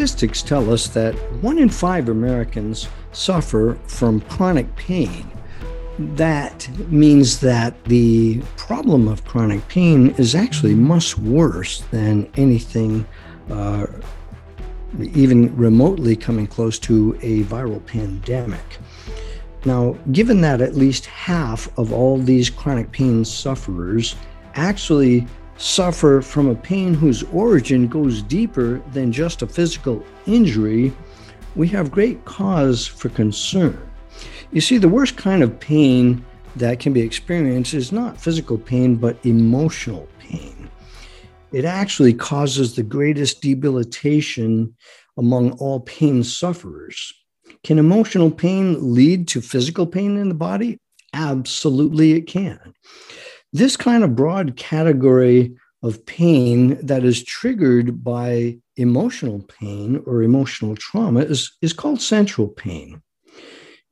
Statistics tell us that one in five Americans suffer from chronic pain. That means that the problem of chronic pain is actually much worse than anything uh, even remotely coming close to a viral pandemic. Now, given that at least half of all these chronic pain sufferers actually suffer from a pain whose origin goes deeper than just a physical injury, we have great cause for concern. You see, the worst kind of pain that can be experienced is not physical pain, but emotional pain. It actually causes the greatest debilitation among all pain sufferers. Can emotional pain lead to physical pain in the body? Absolutely, it can. This kind of broad category of pain that is triggered by emotional pain or emotional trauma is, is called central pain.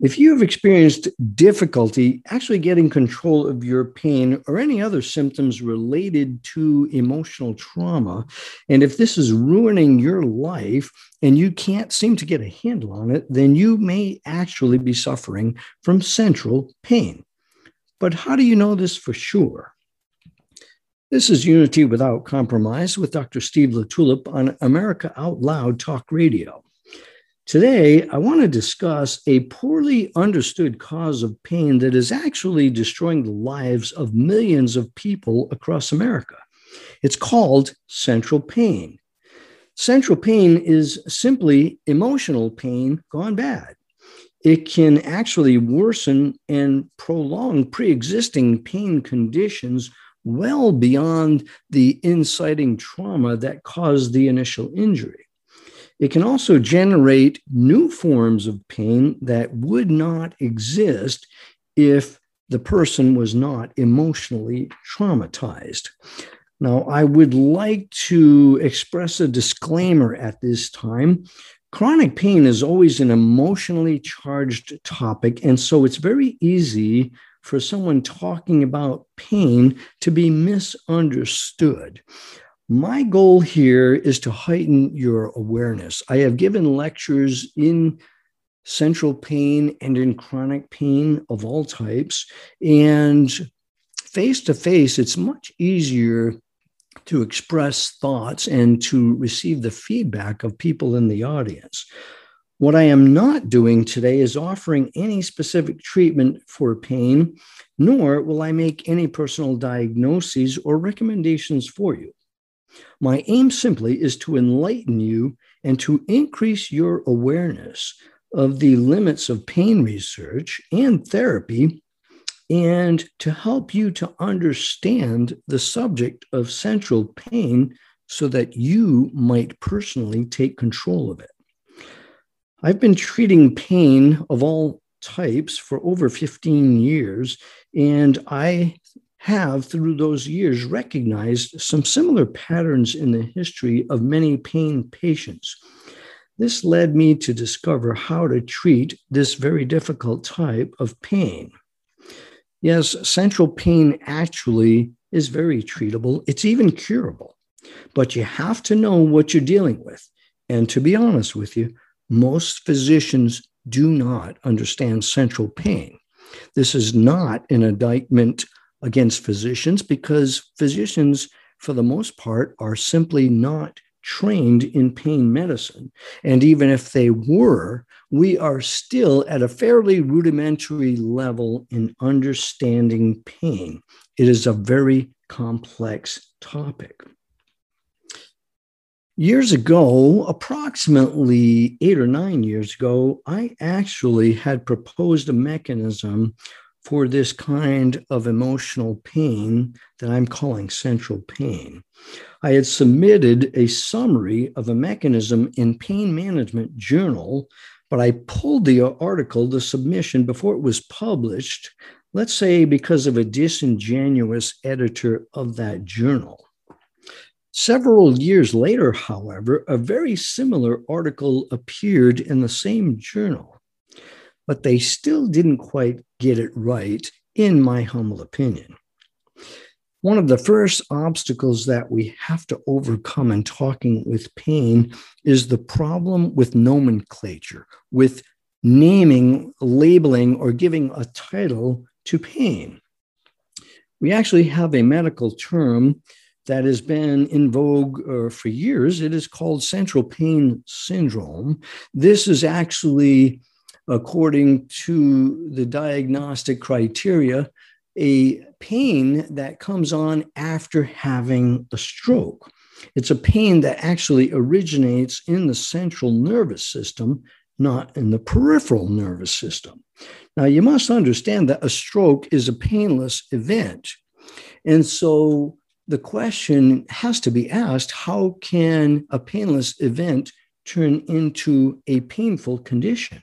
If you have experienced difficulty actually getting control of your pain or any other symptoms related to emotional trauma, and if this is ruining your life and you can't seem to get a handle on it, then you may actually be suffering from central pain. But how do you know this for sure? This is Unity Without Compromise with Dr. Steve LaTulippe on America Out Loud Talk Radio. Today, I want to discuss a poorly understood cause of pain that is actually destroying the lives of millions of people across America. It's called central pain. Central pain is simply emotional pain gone bad. It can actually worsen and prolong pre existing pain conditions well beyond the inciting trauma that caused the initial injury. It can also generate new forms of pain that would not exist if the person was not emotionally traumatized. Now, I would like to express a disclaimer at this time. Chronic pain is always an emotionally charged topic, and so it's very easy for someone talking about pain to be misunderstood. My goal here is to heighten your awareness. I have given lectures in central pain and in chronic pain of all types. And face to face, it's much easier to express thoughts and to receive the feedback of people in the audience. What I am not doing today is offering any specific treatment for pain, nor will I make any personal diagnoses or recommendations for you. My aim simply is to enlighten you and to increase your awareness of the limits of pain research and therapy, and to help you to understand the subject of central pain so that you might personally take control of it. I've been treating pain of all types for over 15 years, and I have, through those years, recognized some similar patterns in the history of many pain patients. This led me to discover how to treat this very difficult type of pain. Yes, central pain actually is very treatable, it's even curable, but you have to know what you're dealing with. And to be honest with you, most physicians do not understand central pain. This is not an indictment against physicians because physicians, for the most part, are simply not trained in pain medicine. And even if they were, we are still at a fairly rudimentary level in understanding pain. It is a very complex topic. Years ago, approximately eight or nine years ago, I actually had proposed a mechanism for this kind of emotional pain that I'm calling central pain. I had submitted a summary of a mechanism in Pain Management Journal, but I pulled the article, the submission, before it was published, let's say because of a disingenuous editor of that journal. Several years later, however, a very similar article appeared in the same journal but they still didn't quite get it right, in my humble opinion. One of the first obstacles that we have to overcome in talking with pain is the problem with nomenclature, with naming, labeling, or giving a title to pain. We actually have a medical term that has been in vogue uh, for years. It is called central pain syndrome. This is actually, according to the diagnostic criteria, a pain that comes on after having a stroke. It's a pain that actually originates in the central nervous system, not in the peripheral nervous system. Now, you must understand that a stroke is a painless event. And so the question has to be asked how can a painless event turn into a painful condition?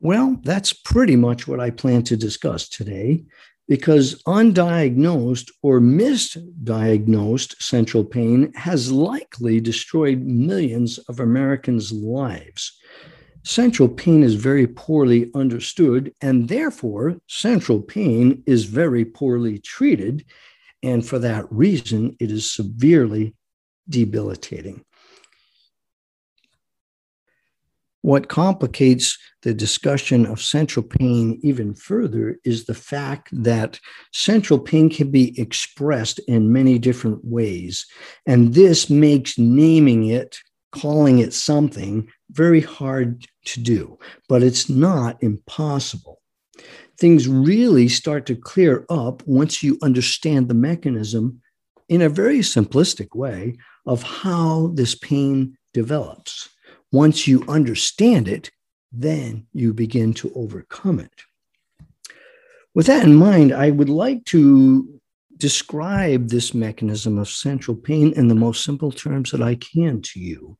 Well, that's pretty much what I plan to discuss today because undiagnosed or misdiagnosed central pain has likely destroyed millions of Americans' lives. Central pain is very poorly understood, and therefore, central pain is very poorly treated. And for that reason, it is severely debilitating. What complicates the discussion of central pain even further is the fact that central pain can be expressed in many different ways. And this makes naming it, calling it something, very hard to do, but it's not impossible. Things really start to clear up once you understand the mechanism in a very simplistic way of how this pain develops. Once you understand it, then you begin to overcome it. With that in mind, I would like to describe this mechanism of central pain in the most simple terms that I can to you.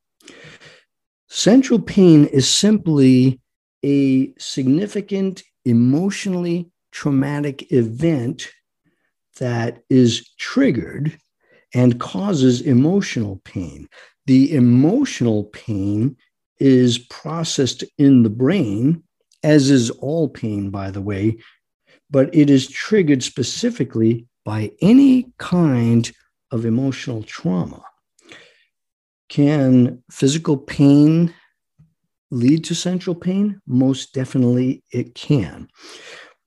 Central pain is simply a significant emotionally traumatic event that is triggered and causes emotional pain. The emotional pain is processed in the brain, as is all pain, by the way, but it is triggered specifically by any kind of emotional trauma. Can physical pain lead to central pain? Most definitely it can.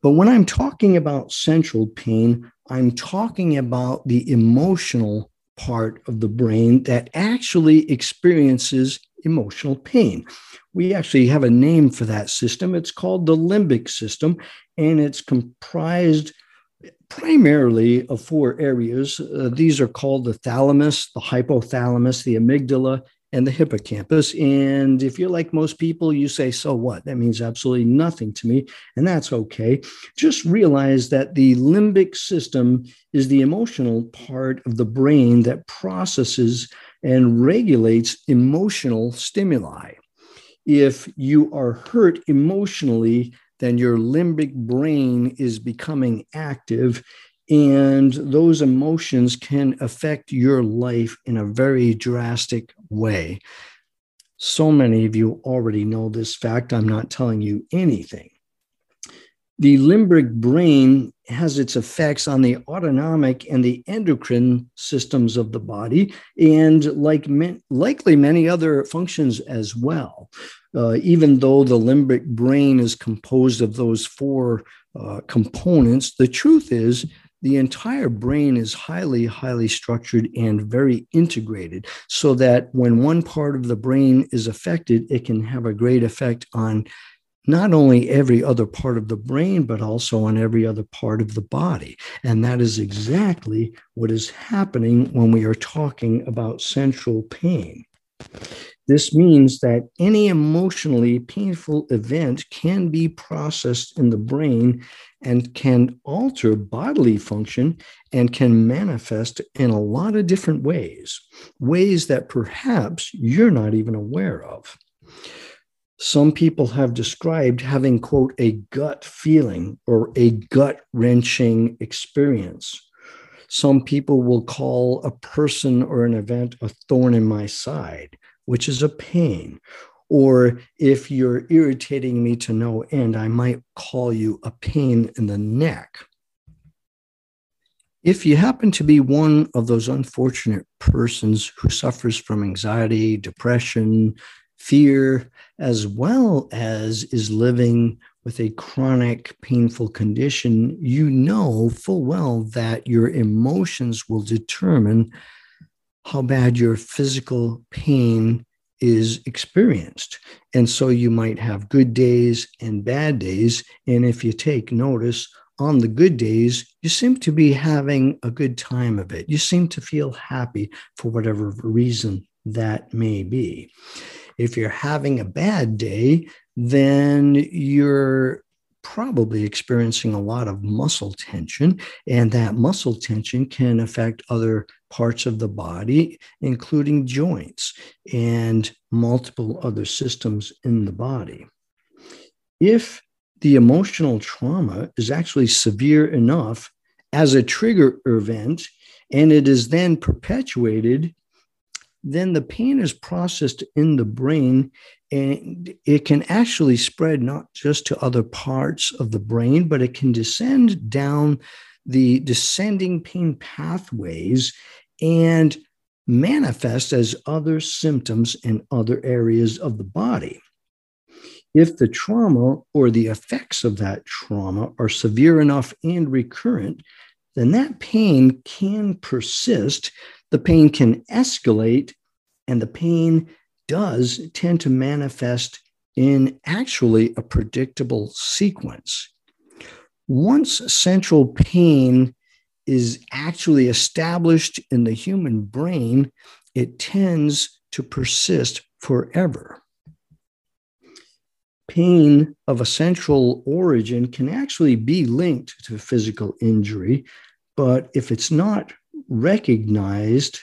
But when I'm talking about central pain, I'm talking about the emotional part of the brain that actually experiences emotional pain. We actually have a name for that system. It's called the limbic system, and it's comprised primarily of four areas. Uh, these are called the thalamus, the hypothalamus, the amygdala, and the hippocampus. And if you're like most people, you say, so what? That means absolutely nothing to me. And that's okay. Just realize that the limbic system is the emotional part of the brain that processes and regulates emotional stimuli. If you are hurt emotionally, then your limbic brain is becoming active and those emotions can affect your life in a very drastic way. So many of you already know this fact. I'm not telling you anything. The limbic brain has its effects on the autonomic and the endocrine systems of the body, and like likely many other functions as well. Uh, even though the limbic brain is composed of those four uh, components, the truth is the entire brain is highly, highly structured and very integrated so that when one part of the brain is affected, it can have a great effect on not only every other part of the brain, but also on every other part of the body. And that is exactly what is happening when we are talking about central pain. This means that any emotionally painful event can be processed in the brain and can alter bodily function and can manifest in a lot of different ways, ways that perhaps you're not even aware of. Some people have described having, quote, a gut feeling or a gut wrenching experience. Some people will call a person or an event a thorn in my side, which is a pain, or if you're irritating me to no end, I might call you a pain in the neck. if you happen to be one of those unfortunate persons who suffers from anxiety, depression, fear, as well as is living with a chronic painful condition, you know full well that your emotions will determine how bad your physical pain is experienced. And so you might have good days and bad days. And if you take notice, on the good days, you seem to be having a good time of it. You seem to feel happy for whatever reason that may be. If you're having a bad day, then you're probably experiencing a lot of muscle tension, and that muscle tension can affect other parts of the body, including joints and multiple other systems in the body. If the emotional trauma is actually severe enough as a trigger event and it is then perpetuated, then the pain is processed in the brain and it can actually spread not just to other parts of the brain, but it can descend down the descending pain pathways and manifest as other symptoms in other areas of the body. If the trauma or the effects of that trauma are severe enough and recurrent, then that pain can persist. The pain can escalate, and the pain does tend to manifest in actually a predictable sequence. Once central pain is actually established in the human brain, it tends to persist forever. Pain of a central origin can actually be linked to physical injury, but if it's not recognized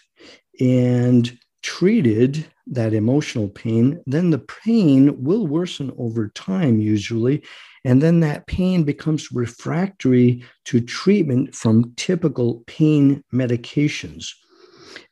and treated, that emotional pain, then the pain will worsen over time, usually, and then that pain becomes refractory to treatment from typical pain medications.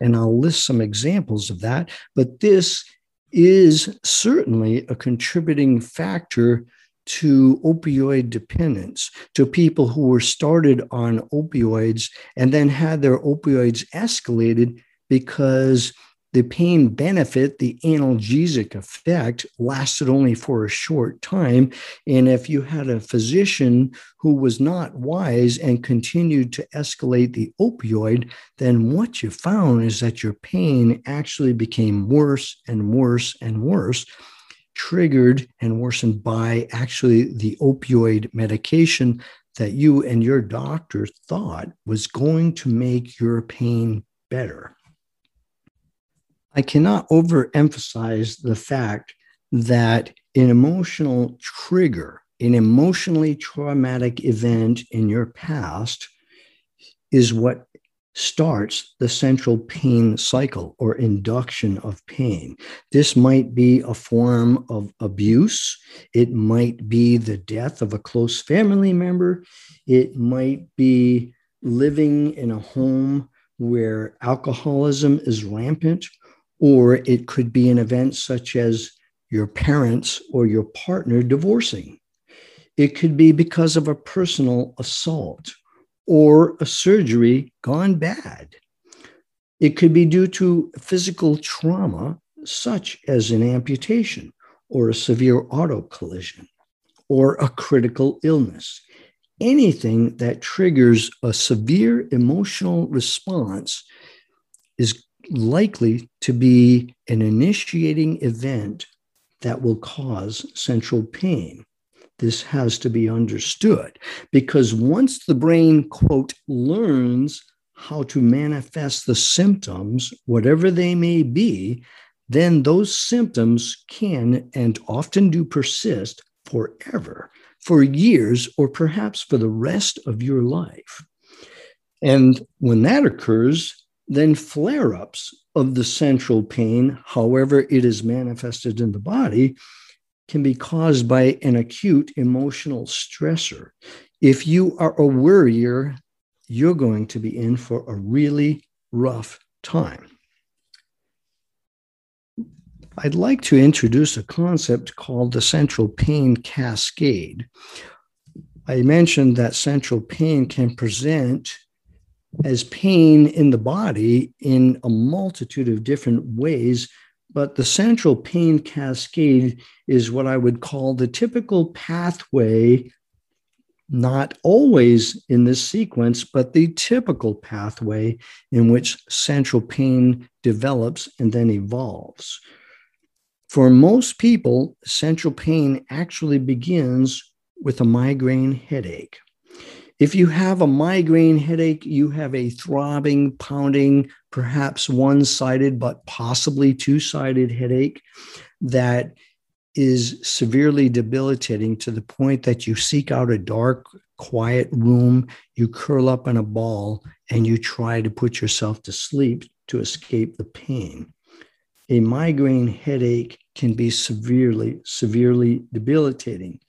And I'll list some examples of that, but this is certainly a contributing factor to opioid dependence, to people who were started on opioids and then had their opioids escalated because the pain benefit, the analgesic effect, lasted only for a short time. And if you had a physician who was not wise and continued to escalate the opioid, then what you found is that your pain actually became worse and worse and worse, triggered and worsened by actually the opioid medication that you and your doctor thought was going to make your pain better. I cannot overemphasize the fact that an emotional trigger, an emotionally traumatic event in your past is what starts the central pain cycle or induction of pain. This might be a form of abuse. It might be the death of a close family member. It might be living in a home where alcoholism is rampant or it could be an event such as your parents or your partner divorcing. It could be because of a personal assault or a surgery gone bad. It could be due to physical trauma, such as an amputation or a severe auto collision or a critical illness. Anything that triggers a severe emotional response is likely to be an initiating event that will cause central pain. This has to be understood because once the brain, quote, learns how to manifest the symptoms, whatever they may be, then those symptoms can and often do persist forever, for years, or perhaps for the rest of your life. And when that occurs, then flare ups of the central pain, however it is manifested in the body, can be caused by an acute emotional stressor. If you are a worrier, you're going to be in for a really rough time. I'd like to introduce a concept called the central pain cascade. I mentioned that central pain can present as pain in the body in a multitude of different ways. But the central pain cascade is what I would call the typical pathway, not always in this sequence, but the typical pathway in which central pain develops and then evolves. For most people, central pain actually begins with a migraine headache. If you have a migraine headache, you have a throbbing, pounding, perhaps one sided, but possibly two sided headache that is severely debilitating to the point that you seek out a dark, quiet room, you curl up in a ball, and you try to put yourself to sleep to escape the pain. A migraine headache can be severely, severely debilitating.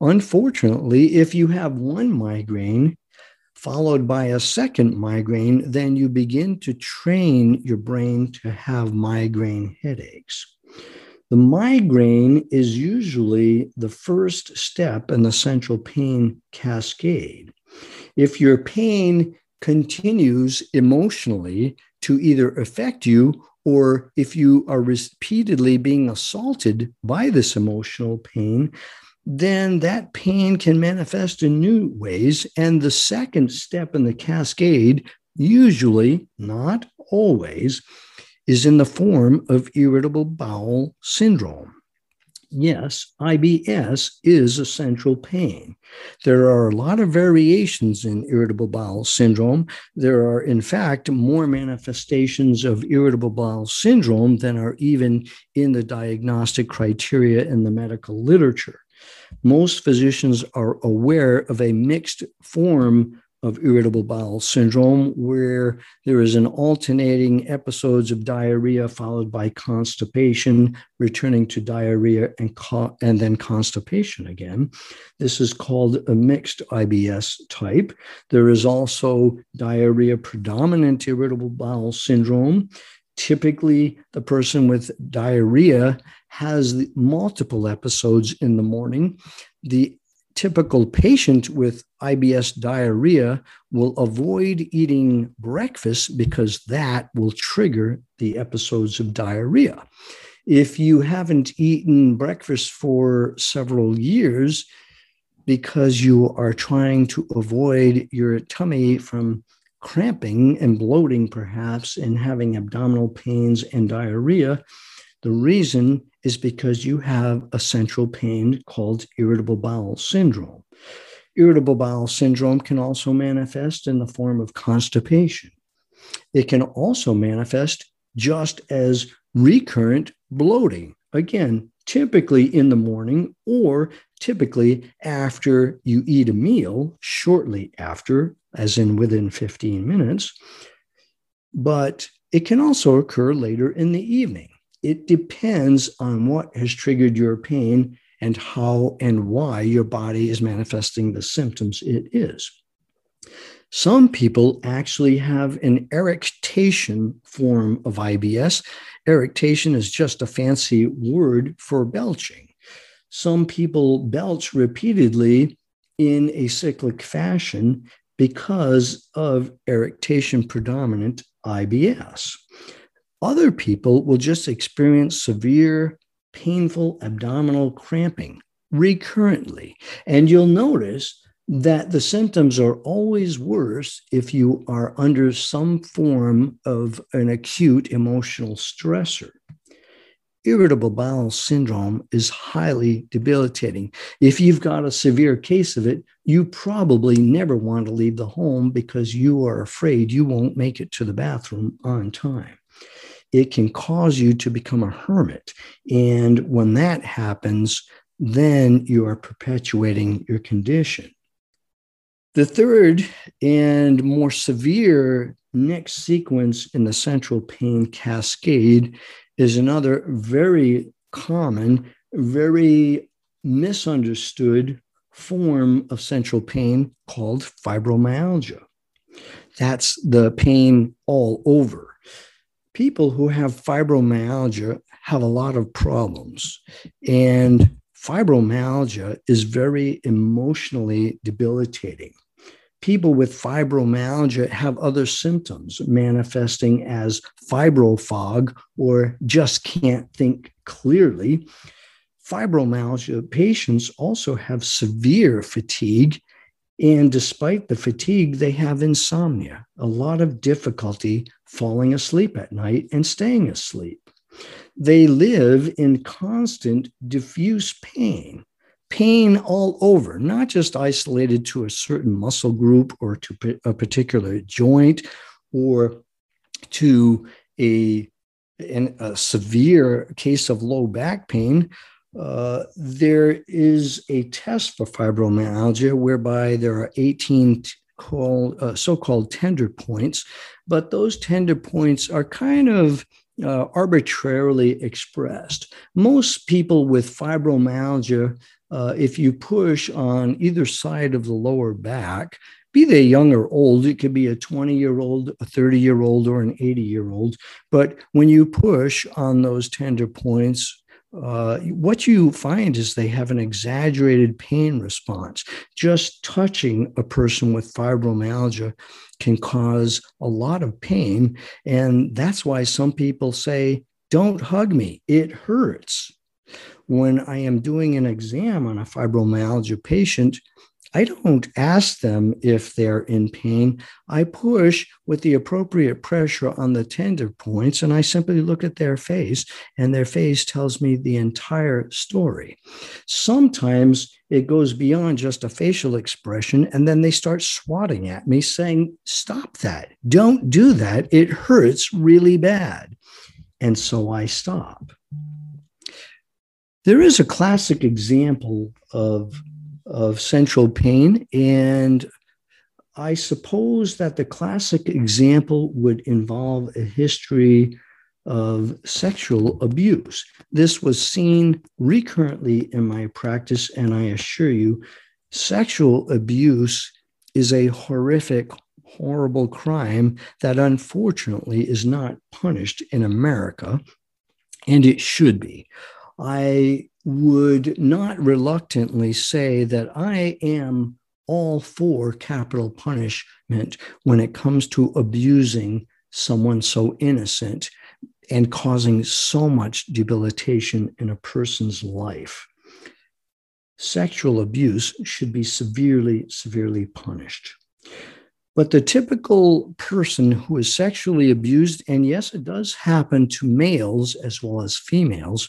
Unfortunately, if you have one migraine followed by a second migraine, then you begin to train your brain to have migraine headaches. The migraine is usually the first step in the central pain cascade. If your pain continues emotionally to either affect you or if you are repeatedly being assaulted by this emotional pain, then that pain can manifest in new ways. And the second step in the cascade, usually, not always, is in the form of irritable bowel syndrome. Yes, IBS is a central pain. There are a lot of variations in irritable bowel syndrome. There are, in fact, more manifestations of irritable bowel syndrome than are even in the diagnostic criteria in the medical literature most physicians are aware of a mixed form of irritable bowel syndrome where there is an alternating episodes of diarrhea followed by constipation returning to diarrhea and, co- and then constipation again. This is called a mixed ibs type. There is also diarrhea predominant irritable bowel syndrome. Typically the person with diarrhea has multiple episodes in the morning. The typical patient with IBS diarrhea will avoid eating breakfast because that will trigger the episodes of diarrhea. If you haven't eaten breakfast for several years because you are trying to avoid your tummy from cramping and bloating, perhaps, and having abdominal pains and diarrhea, the reason is because you have a central pain called irritable bowel syndrome. Irritable bowel syndrome can also manifest in the form of constipation. It can also manifest just as recurrent bloating. Again, typically in the morning or typically after you eat a meal, shortly after, as in within 15 minutes. But it can also occur later in the evening it depends on what has triggered your pain and how and why your body is manifesting the symptoms it is. Some people actually have an eructation form of IBS. Eructation is just a fancy word for belching. Some people belch repeatedly in a cyclic fashion because of eructation predominant IBS. Other people will just experience severe, painful abdominal cramping recurrently. And you'll notice that the symptoms are always worse if you are under some form of an acute emotional stressor. Irritable bowel syndrome is highly debilitating. If you've got a severe case of it, you probably never want to leave the home because you are afraid you won't make it to the bathroom on time it can cause you to become a hermit. And when that happens, then you are perpetuating your condition. The third and more severe next sequence in the central pain cascade is another very common, very misunderstood form of central pain called fibromyalgia. That's the pain all over people who have fibromyalgia have a lot of problems. And fibromyalgia is very emotionally debilitating. people with fibromyalgia have other symptoms manifesting as fibro fog or just can't think clearly. Fibromyalgia patients also have severe fatigue. And despite the fatigue, they have insomnia, a lot of difficulty falling asleep at night and staying asleep. They live in constant diffuse pain pain all over, not just isolated to a certain muscle group or to a particular joint or to a, a severe case of low back pain. Uh, there is a test for fibromyalgia whereby there are 18 called uh, so-called tender points, but those tender points are kind of uh, arbitrarily expressed. Most people with fibromyalgia uh, if you push on either side of the lower back, be they young or old, it could be a 20 year old, a 30 year old, or an 80 year old. But when you push on those tender points, uh, what you find is they have an exaggerated pain response. Just touching a person with fibromyalgia can cause a lot of pain. And that's why some people say, Don't hug me, it hurts when I am doing an exam on a fibromyalgia patient, I don't ask them if they're in pain. I push with the appropriate pressure on the tender points, and I simply look at their face, and their face tells me the entire story. Sometimes it goes beyond just a facial expression, and then they start swatting at me, saying, Stop that. Don't do that. It hurts really bad. And so I stop. There is a classic example of, of central pain, and I suppose that the classic example would involve a history of sexual abuse. This was seen recurrently in my practice, and I assure you, sexual abuse is a horrific, horrible crime that unfortunately is not punished in America, and it should be. I would not reluctantly say that I am all for capital punishment when it comes to abusing someone so innocent and causing so much debilitation in a person's life. Sexual abuse should be severely, severely punished. But the typical person who is sexually abused, and yes, it does happen to males as well as females,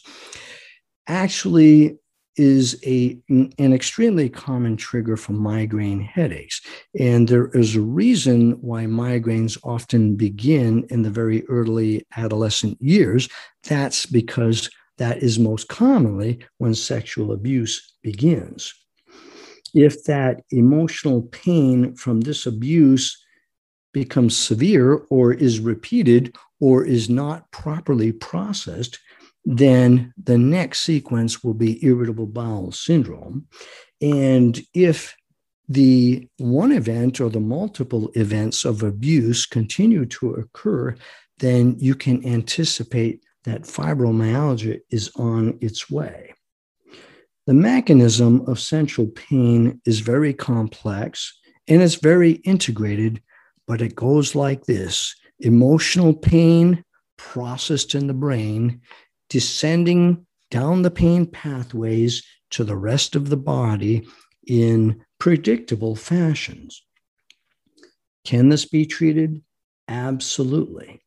actually is a, an extremely common trigger for migraine headaches. And there is a reason why migraines often begin in the very early adolescent years. That's because that is most commonly when sexual abuse begins. If that emotional pain from this abuse becomes severe or is repeated or is not properly processed, then the next sequence will be irritable bowel syndrome. And if the one event or the multiple events of abuse continue to occur, then you can anticipate that fibromyalgia is on its way. The mechanism of central pain is very complex and it's very integrated, but it goes like this emotional pain processed in the brain descending down the pain pathways to the rest of the body in predictable fashions. Can this be treated? Absolutely.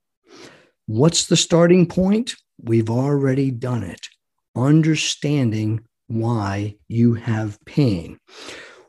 What's the starting point? We've already done it. Understanding why you have pain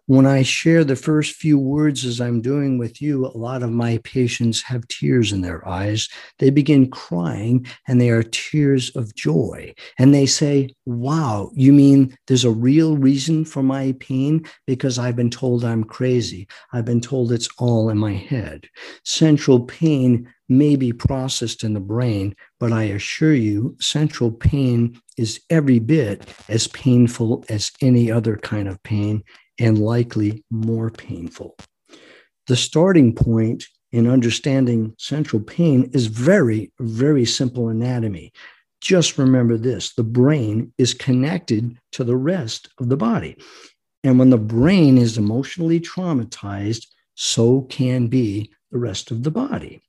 when I share the first few words as I'm doing with you, a lot of my patients have tears in their eyes. They begin crying and they are tears of joy. And they say, Wow, you mean there's a real reason for my pain? Because I've been told I'm crazy. I've been told it's all in my head. Central pain may be processed in the brain, but I assure you, central pain is every bit as painful as any other kind of pain and likely more painful. The starting point in understanding central pain is very, very simple anatomy. Just remember this the brain is connected to the rest of the body. And when the brain is emotionally traumatized, so can be the rest of the body.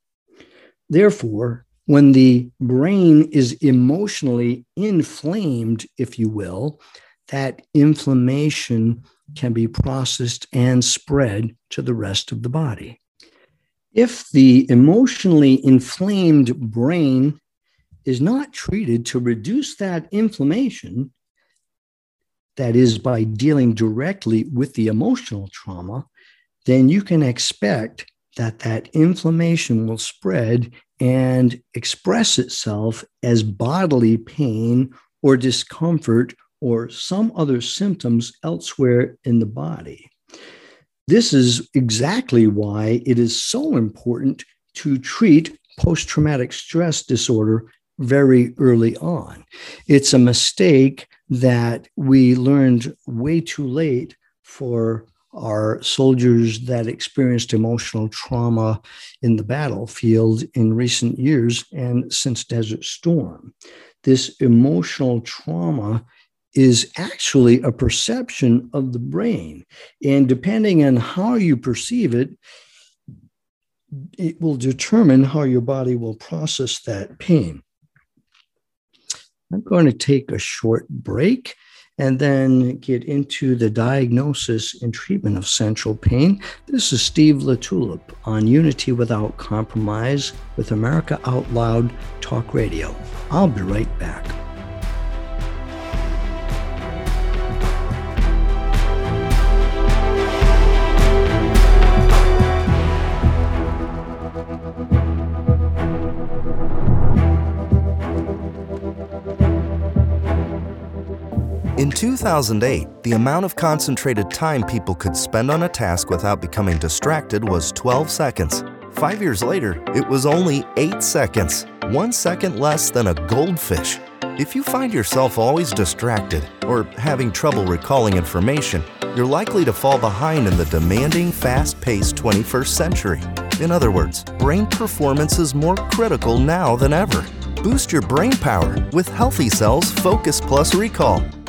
Therefore, when the brain is emotionally inflamed, if you will, that inflammation can be processed and spread to the rest of the body. If the emotionally inflamed brain is not treated to reduce that inflammation, that is, by dealing directly with the emotional trauma, then you can expect that that inflammation will spread and express itself as bodily pain or discomfort or some other symptoms elsewhere in the body. This is exactly why it is so important to treat post traumatic stress disorder very early on. It's a mistake that we learned way too late for our soldiers that experienced emotional trauma in the battlefield in recent years and since Desert Storm. This emotional trauma is actually a perception of the brain. And depending on how you perceive it, it will determine how your body will process that pain. I'm going to take a short break and then get into the diagnosis and treatment of central pain. This is Steve LaTulippe on Unity Without Compromise with America Out Loud Talk Radio. I'll be right back. 2008, the amount of concentrated time people could spend on a task without becoming distracted was 12 seconds. Five years later, it was only 8 seconds, one second less than a goldfish. If you find yourself always distracted or having trouble recalling information, you're likely to fall behind in the demanding, fast paced 21st century. In other words, brain performance is more critical now than ever. Boost your brain power with Healthy Cells Focus Plus Recall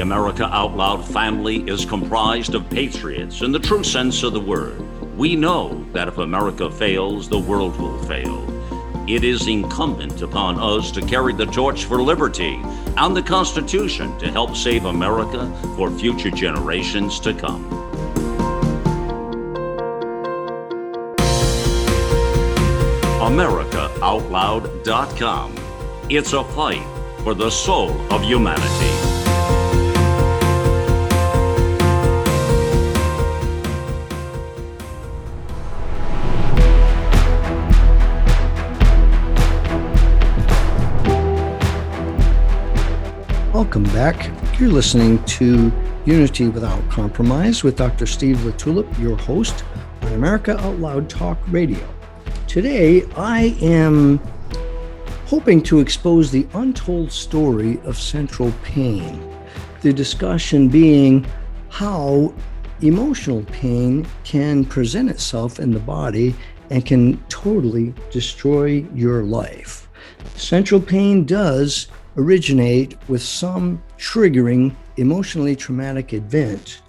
The America Out Loud family is comprised of patriots in the true sense of the word. We know that if America fails, the world will fail. It is incumbent upon us to carry the torch for liberty and the Constitution to help save America for future generations to come. AmericaOutloud.com. It's a fight for the soul of humanity. Welcome back. You're listening to Unity Without Compromise with Dr. Steve LaTulippe, your host on America Out Loud Talk Radio. Today, I am hoping to expose the untold story of central pain. The discussion being how emotional pain can present itself in the body and can totally destroy your life. Central pain does originate with some triggering emotionally traumatic event.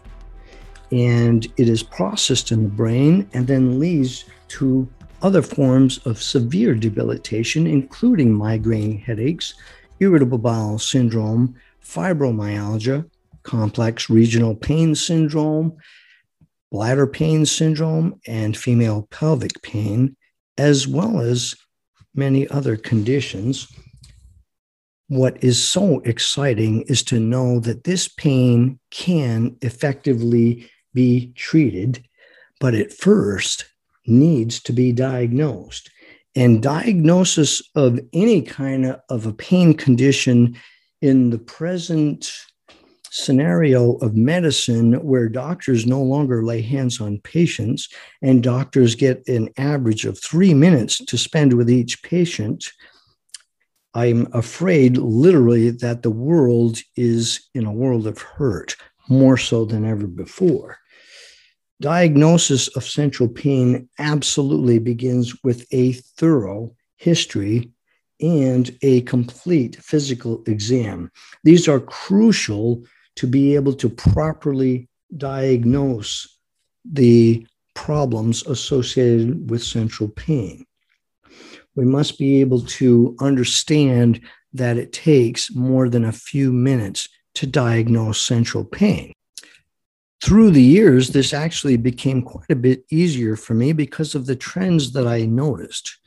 And it is processed in the brain and then leads to other forms of severe debilitation, including migraine headaches, irritable bowel syndrome, fibromyalgia, complex regional pain syndrome, bladder pain syndrome, and female pelvic pain, as well as many other conditions what is so exciting is to know that this pain can effectively be treated, but at first needs to be diagnosed. And diagnosis of any kind of a pain condition in the present scenario of medicine where doctors no longer lay hands on patients and doctors get an average of three minutes to spend with each patient, I'm afraid literally that the world is in a world of hurt more so than ever before. Diagnosis of central pain absolutely begins with a thorough history and a complete physical exam. These are crucial to be able to properly diagnose the problems associated with central pain. We must be able to understand that it takes more than a few minutes to diagnose central pain through the years, this actually became quite a bit easier for me because of the trends that I noticed.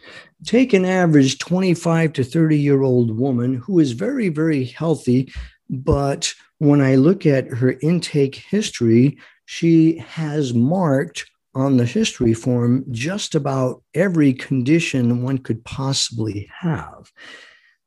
Take an average 25 to 30 year old woman who is very, very healthy, but when I look at her intake history, she has marked on the history form just about every condition one could possibly have.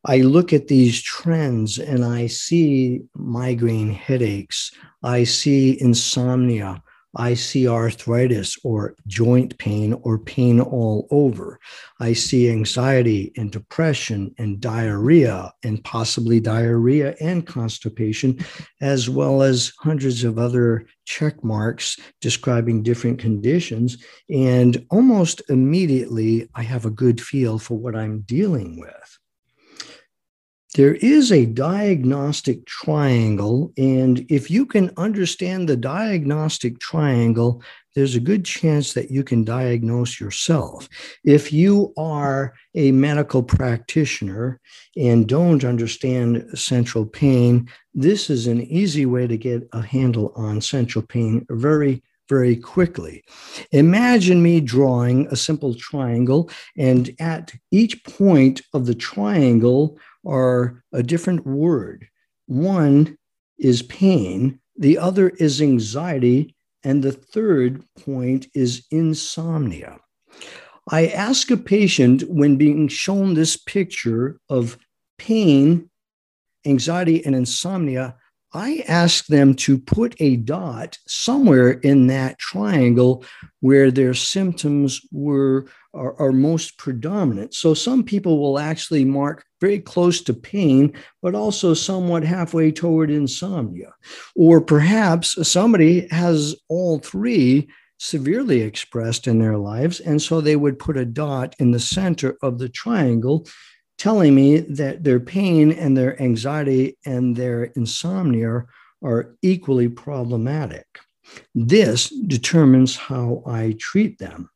I look at these trends and I see migraine headaches, I see insomnia, I see arthritis or joint pain or pain all over. I see anxiety and depression and diarrhea and possibly diarrhea and constipation, as well as hundreds of other check marks describing different conditions. And almost immediately, I have a good feel for what I'm dealing with there is a diagnostic triangle. And if you can understand the diagnostic triangle, there's a good chance that you can diagnose yourself. If you are a medical practitioner and don't understand central pain, this is an easy way to get a handle on central pain very very quickly. Imagine me drawing a simple triangle, and at each point of the triangle are a different word. One is pain, the other is anxiety, and the third point is insomnia. I ask a patient when being shown this picture of pain, anxiety, and insomnia, I ask them to put a dot somewhere in that triangle where their symptoms were are, are, most predominant. So some people will actually mark very close to pain, but also somewhat halfway toward insomnia. Or perhaps somebody has all three severely expressed in their lives. And so they would put a dot in the center of the triangle telling me that their pain and their anxiety and their insomnia are equally problematic. This determines how I treat them.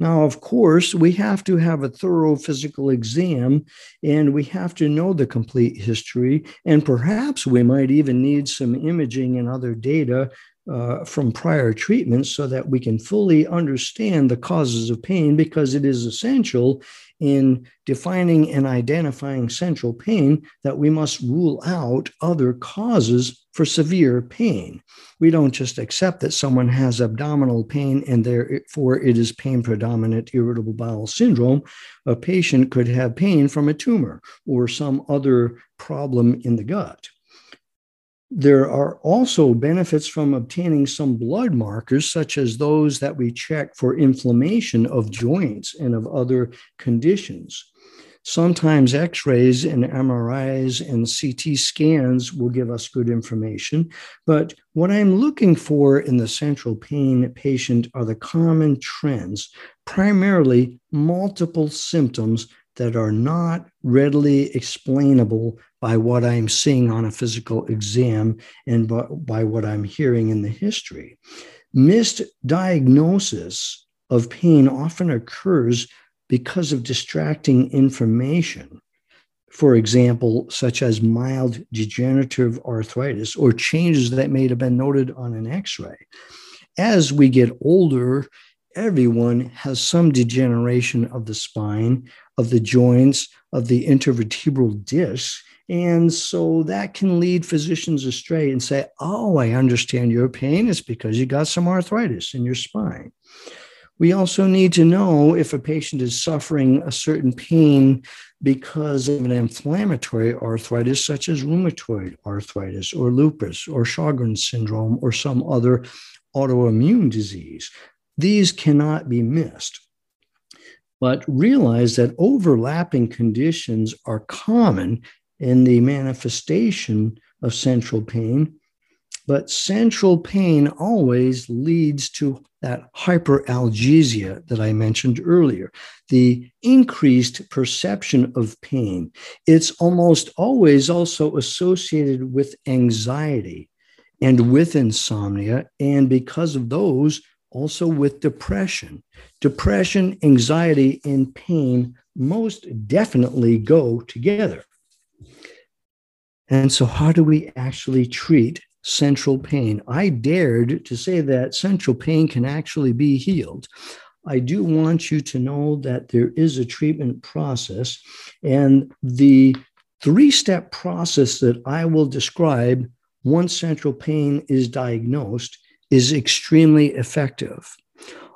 Now, of course, we have to have a thorough physical exam and we have to know the complete history. And perhaps we might even need some imaging and other data uh, from prior treatments so that we can fully understand the causes of pain because it is essential in defining and identifying central pain that we must rule out other causes for severe pain. We don't just accept that someone has abdominal pain and therefore it is pain predominant irritable bowel syndrome. A patient could have pain from a tumor or some other problem in the gut. There are also benefits from obtaining some blood markers, such as those that we check for inflammation of joints and of other conditions. Sometimes x rays and MRIs and CT scans will give us good information. But what I'm looking for in the central pain patient are the common trends, primarily multiple symptoms that are not readily explainable by what I'm seeing on a physical exam and by, by what I'm hearing in the history. Missed diagnosis of pain often occurs because of distracting information. For example, such as mild degenerative arthritis or changes that may have been noted on an x ray. As we get older, everyone has some degeneration of the spine, of the joints, of the intervertebral disc. And so that can lead physicians astray and say, oh, I understand your pain. It's because you got some arthritis in your spine. We also need to know if a patient is suffering a certain pain because of an inflammatory arthritis, such as rheumatoid arthritis or lupus or Sjogren's syndrome or some other autoimmune disease. These cannot be missed. But realize that overlapping conditions are common in the manifestation of central pain but central pain always leads to that hyperalgesia that I mentioned earlier, the increased perception of pain. It's almost always also associated with anxiety and with insomnia. And because of those, also with depression. Depression, anxiety, and pain most definitely go together. And so, how do we actually treat central pain. I dared to say that central pain can actually be healed. I do want you to know that there is a treatment process, and the three step process that I will describe once central pain is diagnosed is extremely effective.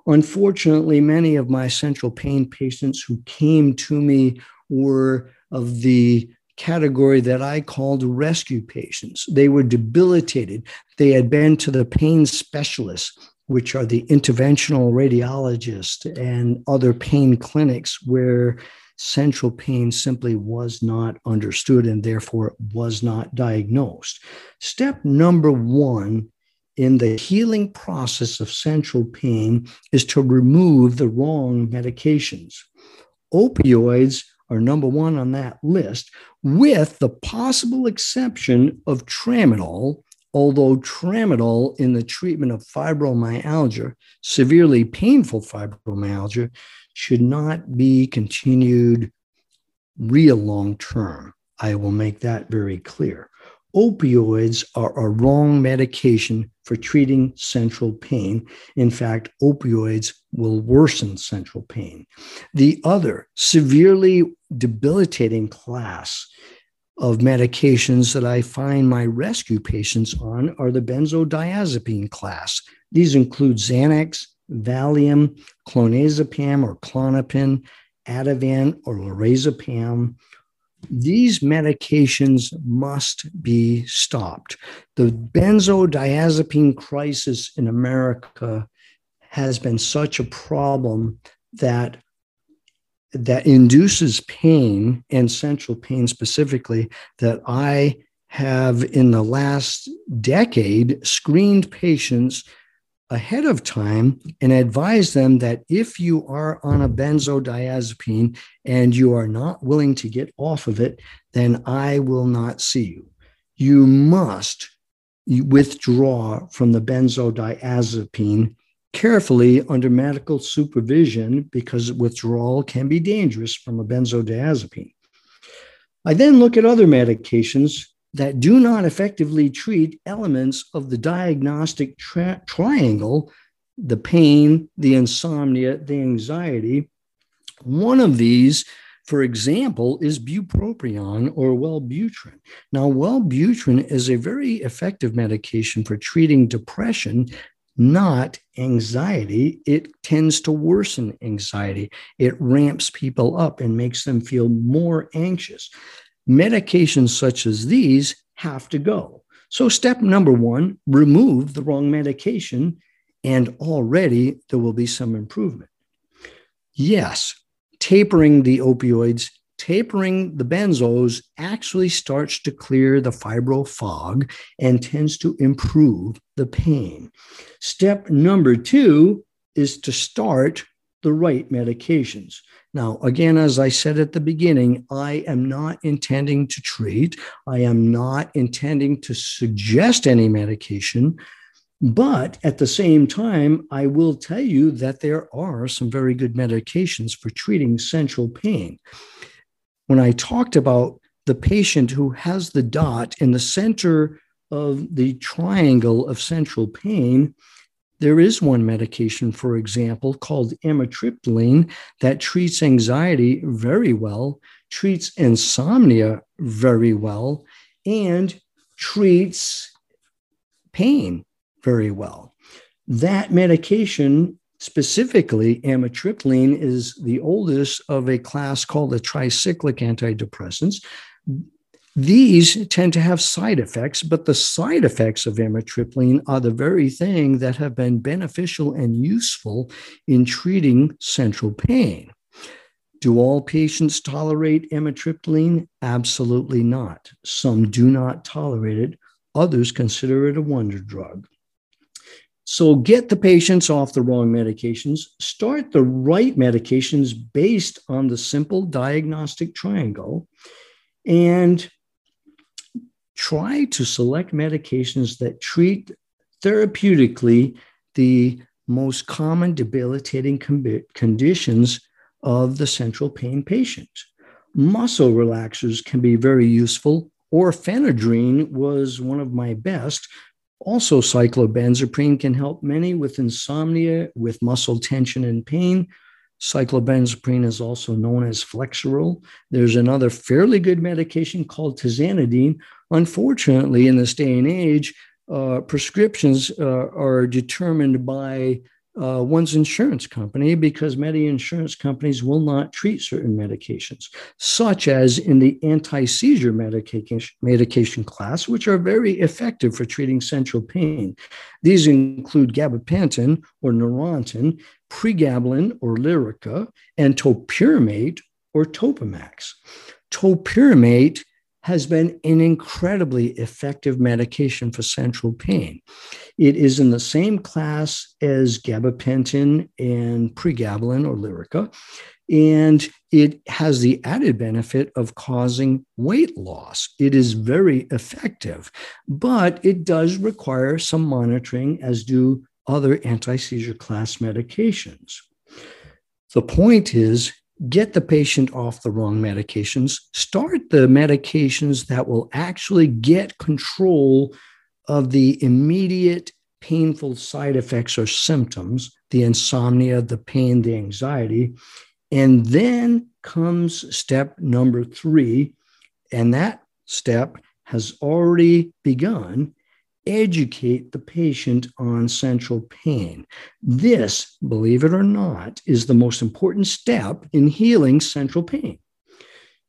Unfortunately, many of my central pain patients who came to me were of the category that I called rescue patients. They were debilitated. They had been to the pain specialists, which are the interventional radiologists and other pain clinics where central pain simply was not understood and therefore was not diagnosed. Step number one in the healing process of central pain is to remove the wrong medications. Opioids are number one on that list, with the possible exception of tramadol, although tramadol in the treatment of fibromyalgia, severely painful fibromyalgia, should not be continued real long term. I will make that very clear. Opioids are a wrong medication for treating central pain. In fact, opioids will worsen central pain. The other severely debilitating class of medications that I find my rescue patients on are the benzodiazepine class. These include Xanax, Valium, clonazepam or Klonopin, Ativan or lorazepam. These medications must be stopped. The benzodiazepine crisis in America has been such a problem that that induces pain and central pain specifically that I have in the last decade screened patients ahead of time and advise them that if you are on a benzodiazepine and you are not willing to get off of it, then I will not see you. You must withdraw from the benzodiazepine carefully under medical supervision because withdrawal can be dangerous from a benzodiazepine. I then look at other medications that do not effectively treat elements of the diagnostic tri- triangle the pain, the insomnia, the anxiety. One of these, for example, is bupropion or Wellbutrin. Now, Wellbutrin is a very effective medication for treating depression not anxiety. It tends to worsen anxiety. It ramps people up and makes them feel more anxious. Medications such as these have to go. So, step number one remove the wrong medication, and already there will be some improvement. Yes, tapering the opioids tapering the benzos actually starts to clear the fibro fog and tends to improve the pain. Step number two is to start the right medications. Now, again, as I said at the beginning, I am not intending to treat, I am not intending to suggest any medication. But at the same time, I will tell you that there are some very good medications for treating central pain when I talked about the patient who has the dot in the center of the triangle of central pain, there is one medication, for example, called amitriptyline that treats anxiety very well, treats insomnia very well, and treats pain very well. That medication Specifically, amitriptyline is the oldest of a class called the tricyclic antidepressants. These tend to have side effects, but the side effects of amitriptyline are the very thing that have been beneficial and useful in treating central pain. Do all patients tolerate amitriptyline? Absolutely not. Some do not tolerate it. Others consider it a wonder drug. So get the patients off the wrong medications, start the right medications based on the simple diagnostic triangle, and try to select medications that treat therapeutically the most common debilitating conditions of the central pain patient. Muscle relaxers can be very useful. Orphenadrine was one of my best also, cyclobenzaprine can help many with insomnia, with muscle tension and pain. Cyclobenzaprine is also known as Flexeril. There's another fairly good medication called tizanidine. Unfortunately, in this day and age, uh, prescriptions uh, are determined by uh, one's insurance company because many insurance companies will not treat certain medications, such as in the anti seizure medication, medication class, which are very effective for treating central pain. These include gabapentin or Neurontin, pregabalin or Lyrica, and topiramate or Topamax. Topiramate has been an incredibly effective medication for central pain. It is in the same class as gabapentin and pregabalin or Lyrica, and it has the added benefit of causing weight loss. It is very effective, but it does require some monitoring, as do other anti seizure class medications. The point is, get the patient off the wrong medications, start the medications that will actually get control of the immediate painful side effects or symptoms the insomnia, the pain, the anxiety. And then comes step number three. And that step has already begun educate the patient on central pain. This, believe it or not, is the most important step in healing central pain.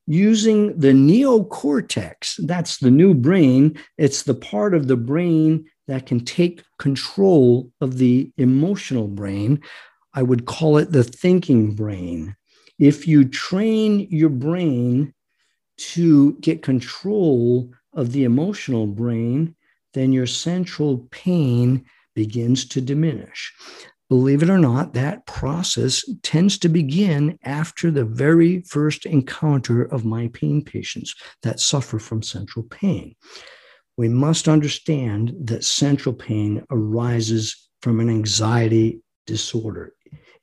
Using the neocortex, that's the new brain, it's the part of the brain that can take control of the emotional brain. I would call it the thinking brain. If you train your brain to get control of the emotional brain, then your central pain begins to diminish. Believe it or not, that process tends to begin after the very first encounter of my pain patients that suffer from central pain. We must understand that central pain arises from an anxiety disorder.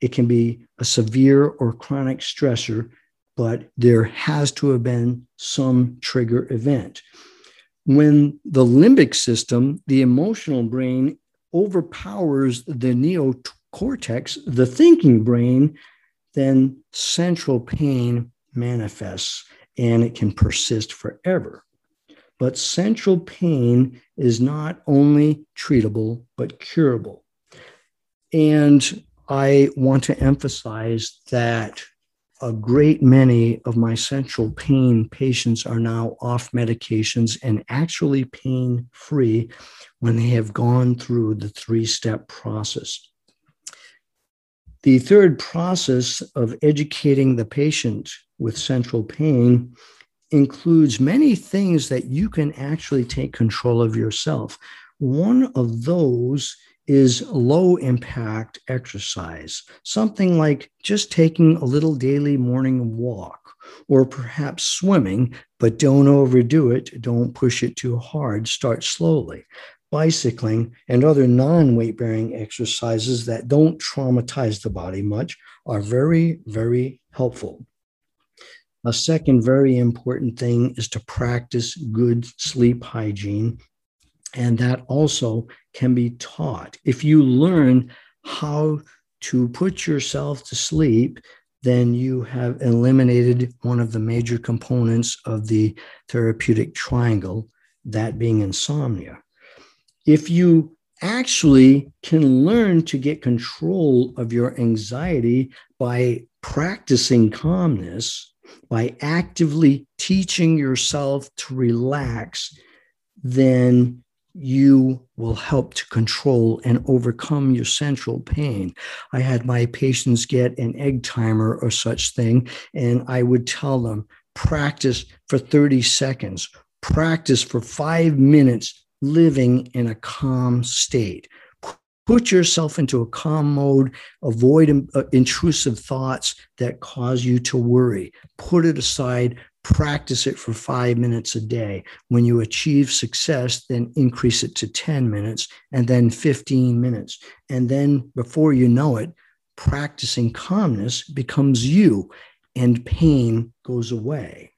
It can be a severe or chronic stressor, but there has to have been some trigger event when the limbic system, the emotional brain, overpowers the neocortex, the thinking brain, then central pain manifests and it can persist forever. But central pain is not only treatable, but curable. And I want to emphasize that a great many of my central pain patients are now off medications and actually pain free when they have gone through the three step process. The third process of educating the patient with central pain includes many things that you can actually take control of yourself. One of those is low impact exercise, something like just taking a little daily morning walk or perhaps swimming, but don't overdo it. Don't push it too hard. Start slowly. Bicycling and other non weight bearing exercises that don't traumatize the body much are very, very helpful. A second very important thing is to practice good sleep hygiene and that also can be taught. If you learn how to put yourself to sleep, then you have eliminated one of the major components of the therapeutic triangle, that being insomnia. If you actually can learn to get control of your anxiety by practicing calmness, by actively teaching yourself to relax, then you will help to control and overcome your central pain. I had my patients get an egg timer or such thing, and I would tell them practice for 30 seconds, practice for five minutes living in a calm state. Put yourself into a calm mode, avoid uh, intrusive thoughts that cause you to worry. Put it aside, practice it for five minutes a day. When you achieve success, then increase it to 10 minutes and then 15 minutes. And then before you know it, practicing calmness becomes you and pain goes away.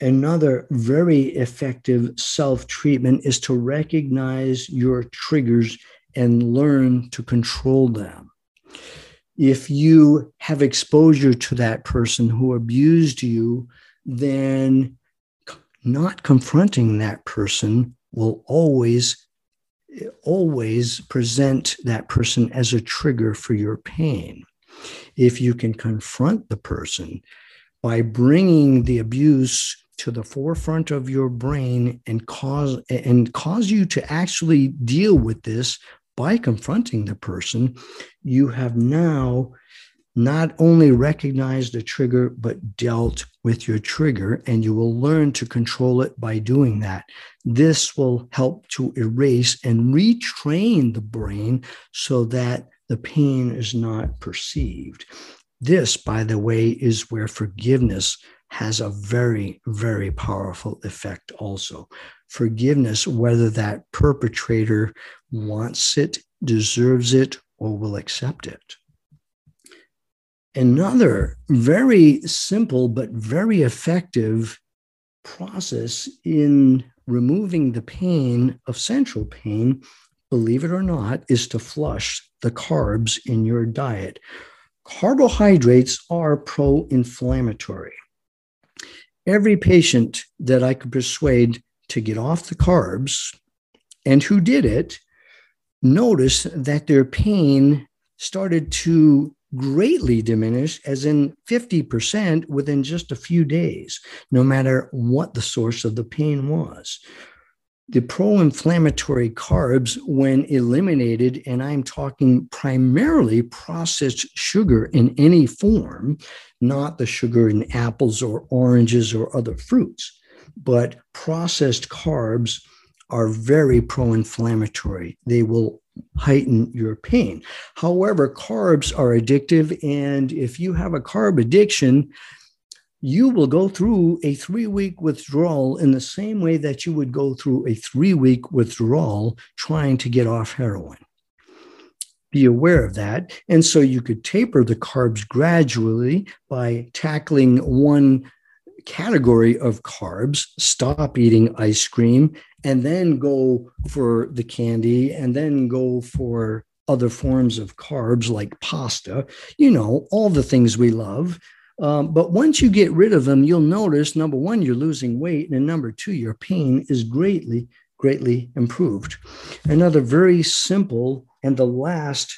Another very effective self treatment is to recognize your triggers and learn to control them. If you have exposure to that person who abused you, then not confronting that person will always always present that person as a trigger for your pain if you can confront the person by bringing the abuse to the forefront of your brain and cause and cause you to actually deal with this by confronting the person you have now not only recognized the trigger but dealt with your trigger and you will learn to control it by doing that this will help to erase and retrain the brain so that the pain is not perceived this by the way is where forgiveness has a very, very powerful effect also. Forgiveness, whether that perpetrator wants it, deserves it, or will accept it. Another very simple but very effective process in removing the pain of central pain, believe it or not, is to flush the carbs in your diet. Carbohydrates are pro inflammatory every patient that I could persuade to get off the carbs and who did it noticed that their pain started to greatly diminish, as in 50% within just a few days, no matter what the source of the pain was. The pro inflammatory carbs, when eliminated, and I'm talking primarily processed sugar in any form, not the sugar in apples or oranges or other fruits, but processed carbs are very pro inflammatory. They will heighten your pain. However, carbs are addictive. And if you have a carb addiction, you will go through a three week withdrawal in the same way that you would go through a three week withdrawal trying to get off heroin. Be aware of that. And so you could taper the carbs gradually by tackling one category of carbs, stop eating ice cream, and then go for the candy, and then go for other forms of carbs like pasta, you know, all the things we love. Um, but once you get rid of them, you'll notice number one, you're losing weight, and number two, your pain is greatly, greatly improved. Another very simple and the last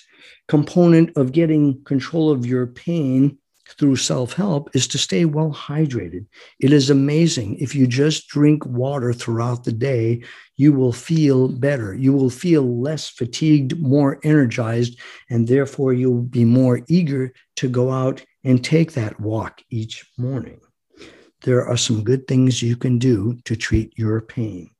component of getting control of your pain through self help is to stay well hydrated. It is amazing. If you just drink water throughout the day, you will feel better. You will feel less fatigued, more energized, and therefore you'll be more eager to go out and take that walk each morning. There are some good things you can do to treat your pain.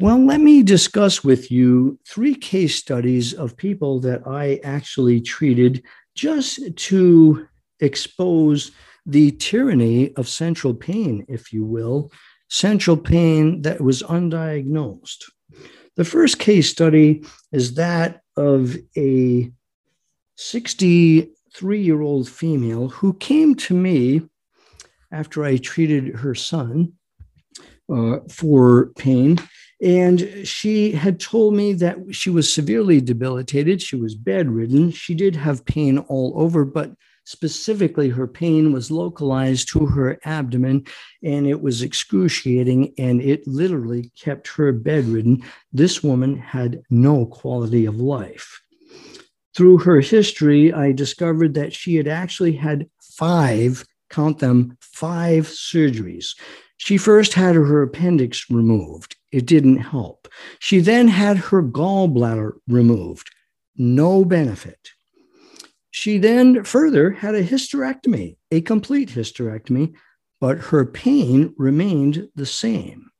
Well, let me discuss with you three case studies of people that I actually treated just to expose the tyranny of central pain, if you will, central pain that was undiagnosed. The first case study is that of a 63 year old female who came to me after I treated her son uh, for pain. And she had told me that she was severely debilitated. She was bedridden. She did have pain all over, but Specifically, her pain was localized to her abdomen and it was excruciating and it literally kept her bedridden. This woman had no quality of life. Through her history, I discovered that she had actually had five, count them, five surgeries. She first had her appendix removed. It didn't help. She then had her gallbladder removed. No benefit. She then further had a hysterectomy, a complete hysterectomy, but her pain remained the same.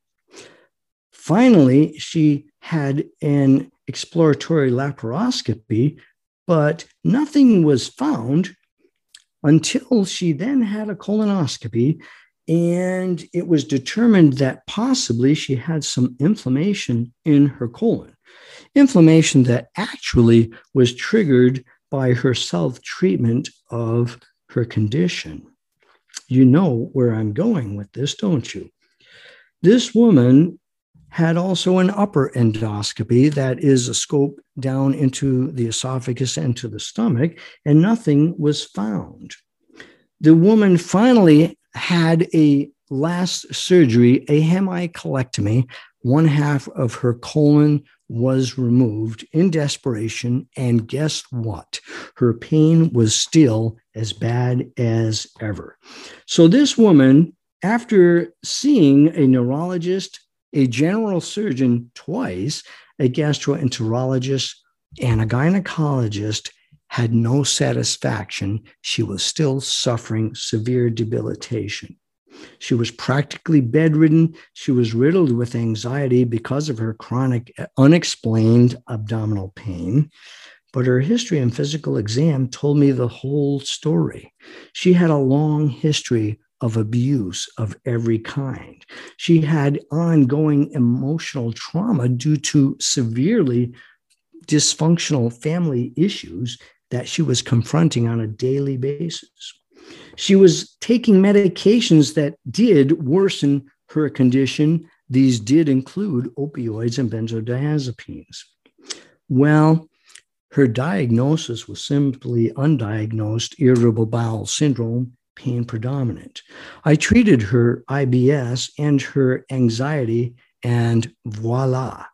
Finally, she had an exploratory laparoscopy, but nothing was found until she then had a colonoscopy and it was determined that possibly she had some inflammation in her colon. Inflammation that actually was triggered by her self treatment of her condition. You know where I'm going with this, don't you? This woman had also an upper endoscopy, that is a scope down into the esophagus and to the stomach, and nothing was found. The woman finally had a last surgery, a hemicolectomy. One half of her colon was removed in desperation. And guess what? Her pain was still as bad as ever. So, this woman, after seeing a neurologist, a general surgeon twice, a gastroenterologist, and a gynecologist, had no satisfaction. She was still suffering severe debilitation. She was practically bedridden. She was riddled with anxiety because of her chronic, unexplained abdominal pain. But her history and physical exam told me the whole story. She had a long history of abuse of every kind. She had ongoing emotional trauma due to severely dysfunctional family issues that she was confronting on a daily basis. She was taking medications that did worsen her condition. These did include opioids and benzodiazepines. Well, her diagnosis was simply undiagnosed irritable bowel syndrome, pain predominant. I treated her IBS and her anxiety, and voila,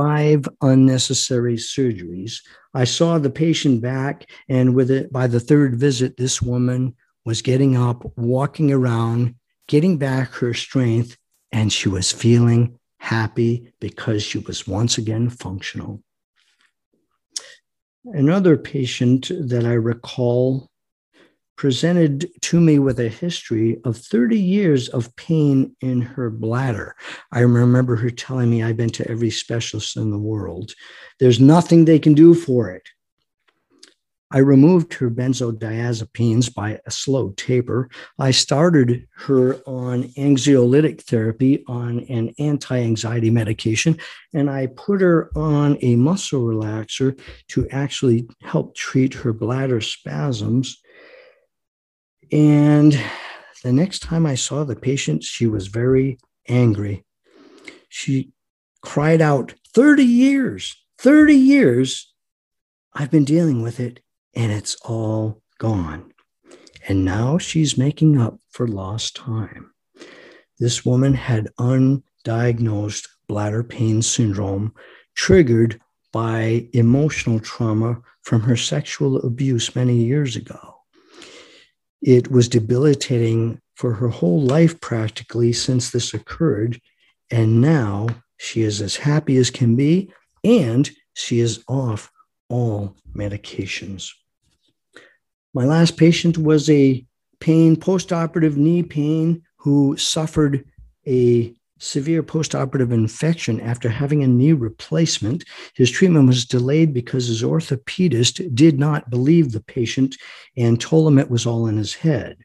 five unnecessary surgeries. I saw the patient back, and with it, by the third visit, this woman was getting up, walking around, getting back her strength, and she was feeling happy because she was once again functional. Another patient that I recall presented to me with a history of 30 years of pain in her bladder. I remember her telling me, I've been to every specialist in the world. There's nothing they can do for it. I removed her benzodiazepines by a slow taper. I started her on anxiolytic therapy on an anti anxiety medication, and I put her on a muscle relaxer to actually help treat her bladder spasms and the next time I saw the patient, she was very angry. She cried out, 30 years, 30 years, I've been dealing with it and it's all gone. And now she's making up for lost time. This woman had undiagnosed bladder pain syndrome triggered by emotional trauma from her sexual abuse many years ago. It was debilitating for her whole life practically since this occurred. And now she is as happy as can be, and she is off all medications. My last patient was a pain, postoperative knee pain, who suffered a severe postoperative infection after having a knee replacement. His treatment was delayed because his orthopedist did not believe the patient and told him it was all in his head.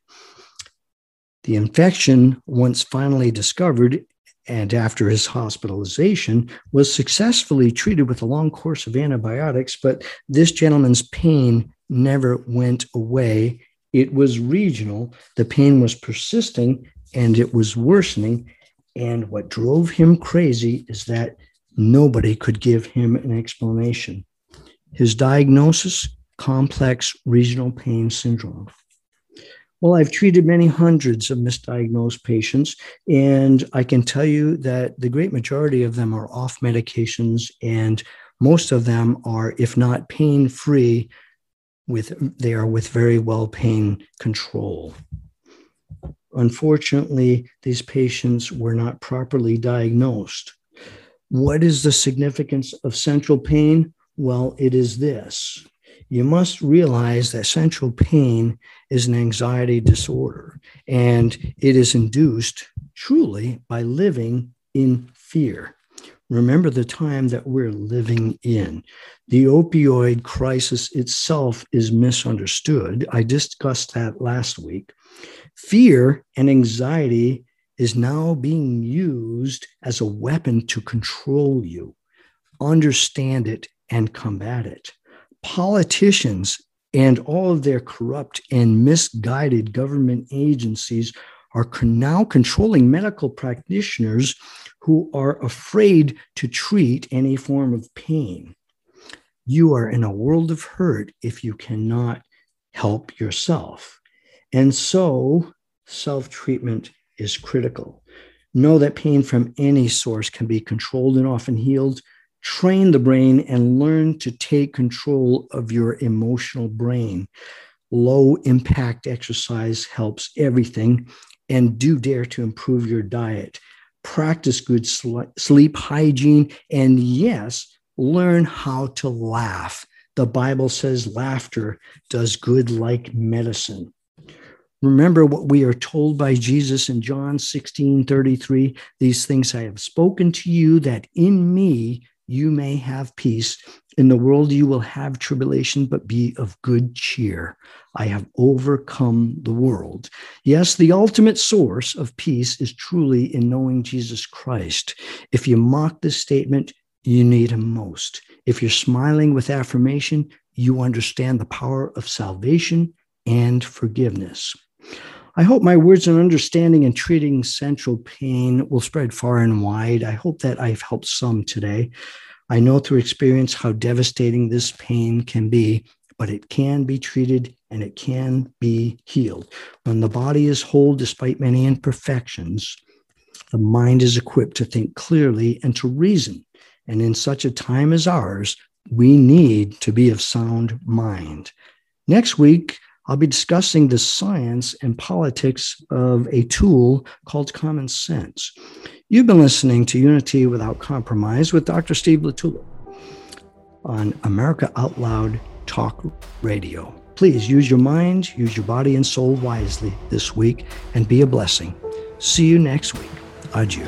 The infection, once finally discovered, and after his hospitalization, was successfully treated with a long course of antibiotics, but this gentleman's pain never went away. It was regional, the pain was persisting, and it was worsening and what drove him crazy is that nobody could give him an explanation. His diagnosis complex regional pain syndrome. Well, I've treated many hundreds of misdiagnosed patients, and I can tell you that the great majority of them are off medications, and most of them are, if not pain free, with they are with very well pain control. Unfortunately, these patients were not properly diagnosed. What is the significance of central pain? Well, it is this. You must realize that central pain is an anxiety disorder, and it is induced truly by living in fear. Remember the time that we're living in. The opioid crisis itself is misunderstood. I discussed that last week. Fear and anxiety is now being used as a weapon to control you. Understand it and combat it. Politicians and all of their corrupt and misguided government agencies are now controlling medical practitioners who are afraid to treat any form of pain. You are in a world of hurt if you cannot help yourself. And so, self treatment is critical. Know that pain from any source can be controlled and often healed. Train the brain and learn to take control of your emotional brain. Low impact exercise helps everything. And do dare to improve your diet. Practice good sleep hygiene. And yes, learn how to laugh. The Bible says laughter does good like medicine. Remember what we are told by Jesus in John 16 33. These things I have spoken to you, that in me you may have peace. In the world you will have tribulation, but be of good cheer. I have overcome the world. Yes, the ultimate source of peace is truly in knowing Jesus Christ. If you mock this statement, you need him most. If you're smiling with affirmation, you understand the power of salvation and forgiveness. I hope my words on understanding and treating central pain will spread far and wide. I hope that I've helped some today. I know through experience how devastating this pain can be, but it can be treated and it can be healed. When the body is whole despite many imperfections, the mind is equipped to think clearly and to reason. And in such a time as ours, we need to be of sound mind. Next week, I'll be discussing the science and politics of a tool called common sense. You've been listening to Unity Without Compromise with Dr. Steve LaTulippe on America Out Loud Talk Radio. Please use your mind, use your body and soul wisely this week, and be a blessing. See you next week. Adieu.